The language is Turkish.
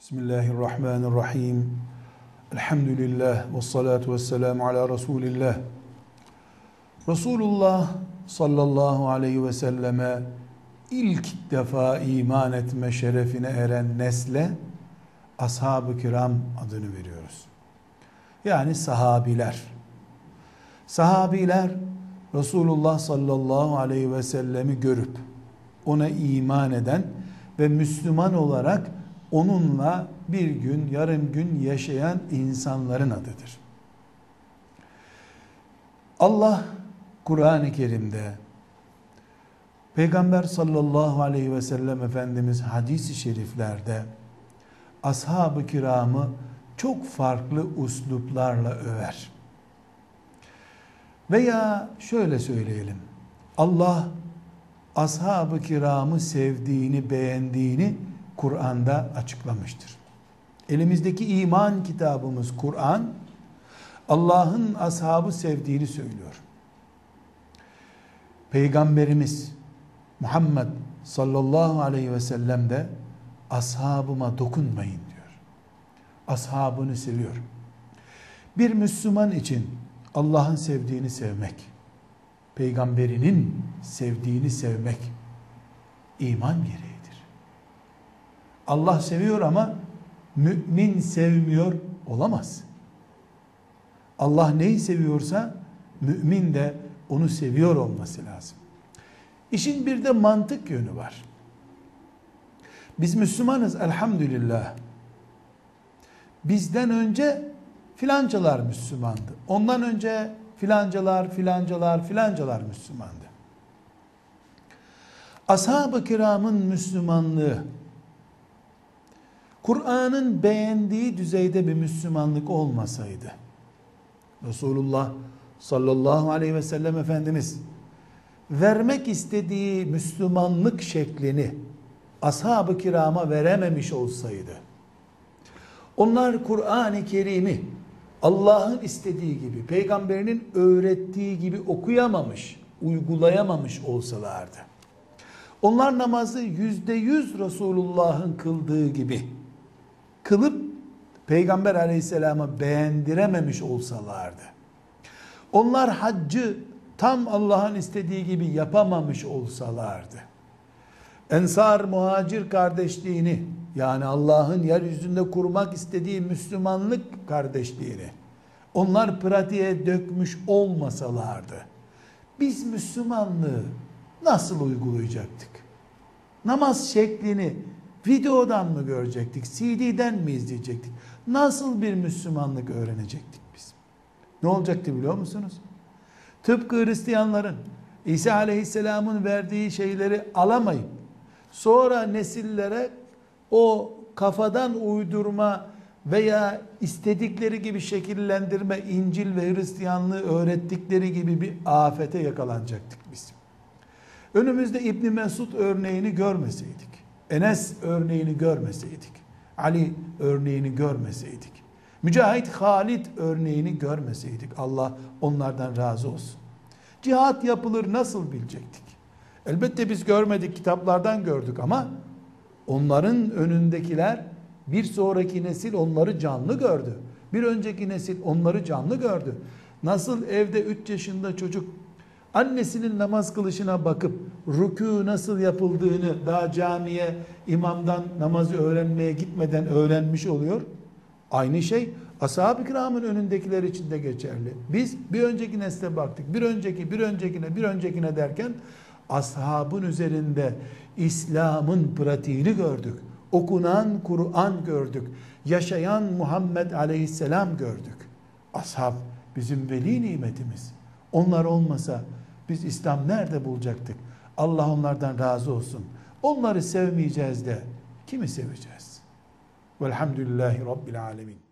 Bismillahirrahmanirrahim. Elhamdülillah ve salatu ve selamu ala Resulillah. Resulullah sallallahu aleyhi ve selleme ilk defa iman etme şerefine eren nesle ashab-ı kiram adını veriyoruz. Yani sahabiler. Sahabiler Resulullah sallallahu aleyhi ve sellemi görüp ona iman eden ve Müslüman olarak onunla bir gün, yarım gün yaşayan insanların adıdır. Allah Kur'an-ı Kerim'de Peygamber sallallahu aleyhi ve sellem Efendimiz hadis-i şeriflerde ashab-ı kiramı çok farklı usluplarla över. Veya şöyle söyleyelim. Allah ashab-ı kiramı sevdiğini, beğendiğini Kur'an'da açıklamıştır. Elimizdeki iman kitabımız Kur'an, Allah'ın ashabı sevdiğini söylüyor. Peygamberimiz Muhammed sallallahu aleyhi ve sellem de ashabıma dokunmayın diyor. Ashabını seviyor. Bir Müslüman için Allah'ın sevdiğini sevmek, peygamberinin sevdiğini sevmek iman gereği. Allah seviyor ama mümin sevmiyor olamaz. Allah neyi seviyorsa mümin de onu seviyor olması lazım. İşin bir de mantık yönü var. Biz Müslümanız elhamdülillah. Bizden önce filancalar Müslümandı. Ondan önce filancalar, filancalar, filancalar Müslümandı. Ashab-ı kiramın Müslümanlığı Kur'an'ın beğendiği düzeyde bir Müslümanlık olmasaydı, Resulullah sallallahu aleyhi ve sellem Efendimiz vermek istediği Müslümanlık şeklini ashab-ı kirama verememiş olsaydı, onlar Kur'an-ı Kerim'i Allah'ın istediği gibi, peygamberinin öğrettiği gibi okuyamamış, uygulayamamış olsalardı, onlar namazı yüzde yüz Resulullah'ın kıldığı gibi kılıp Peygamber aleyhisselama beğendirememiş olsalardı, onlar haccı tam Allah'ın istediği gibi yapamamış olsalardı, Ensar muhacir kardeşliğini yani Allah'ın yeryüzünde kurmak istediği Müslümanlık kardeşliğini onlar pratiğe dökmüş olmasalardı biz Müslümanlığı nasıl uygulayacaktık? Namaz şeklini Videodan mı görecektik? CD'den mi izleyecektik? Nasıl bir Müslümanlık öğrenecektik biz? Ne olacaktı biliyor musunuz? Tıpkı Hristiyanların İsa Aleyhisselam'ın verdiği şeyleri alamayıp sonra nesillere o kafadan uydurma veya istedikleri gibi şekillendirme İncil ve Hristiyanlığı öğrettikleri gibi bir afete yakalanacaktık biz. Önümüzde İbn Mesud örneğini görmeseydik Enes örneğini görmeseydik, Ali örneğini görmeseydik, Mücahit Halid örneğini görmeseydik, Allah onlardan razı olsun. Cihat yapılır nasıl bilecektik? Elbette biz görmedik, kitaplardan gördük ama onların önündekiler bir sonraki nesil onları canlı gördü. Bir önceki nesil onları canlı gördü. Nasıl evde 3 yaşında çocuk annesinin namaz kılışına bakıp rükû nasıl yapıldığını daha camiye imamdan namazı öğrenmeye gitmeden öğrenmiş oluyor. Aynı şey ashab-ı kiramın önündekiler için de geçerli. Biz bir önceki nesle baktık. Bir önceki, bir öncekine, bir öncekine derken ashabın üzerinde İslam'ın pratiğini gördük. Okunan Kur'an gördük. Yaşayan Muhammed Aleyhisselam gördük. Ashab bizim veli nimetimiz. Onlar olmasa biz İslam nerede bulacaktık? Allah onlardan razı olsun. Onları sevmeyeceğiz de kimi seveceğiz? Velhamdülillahi Rabbil Alemin.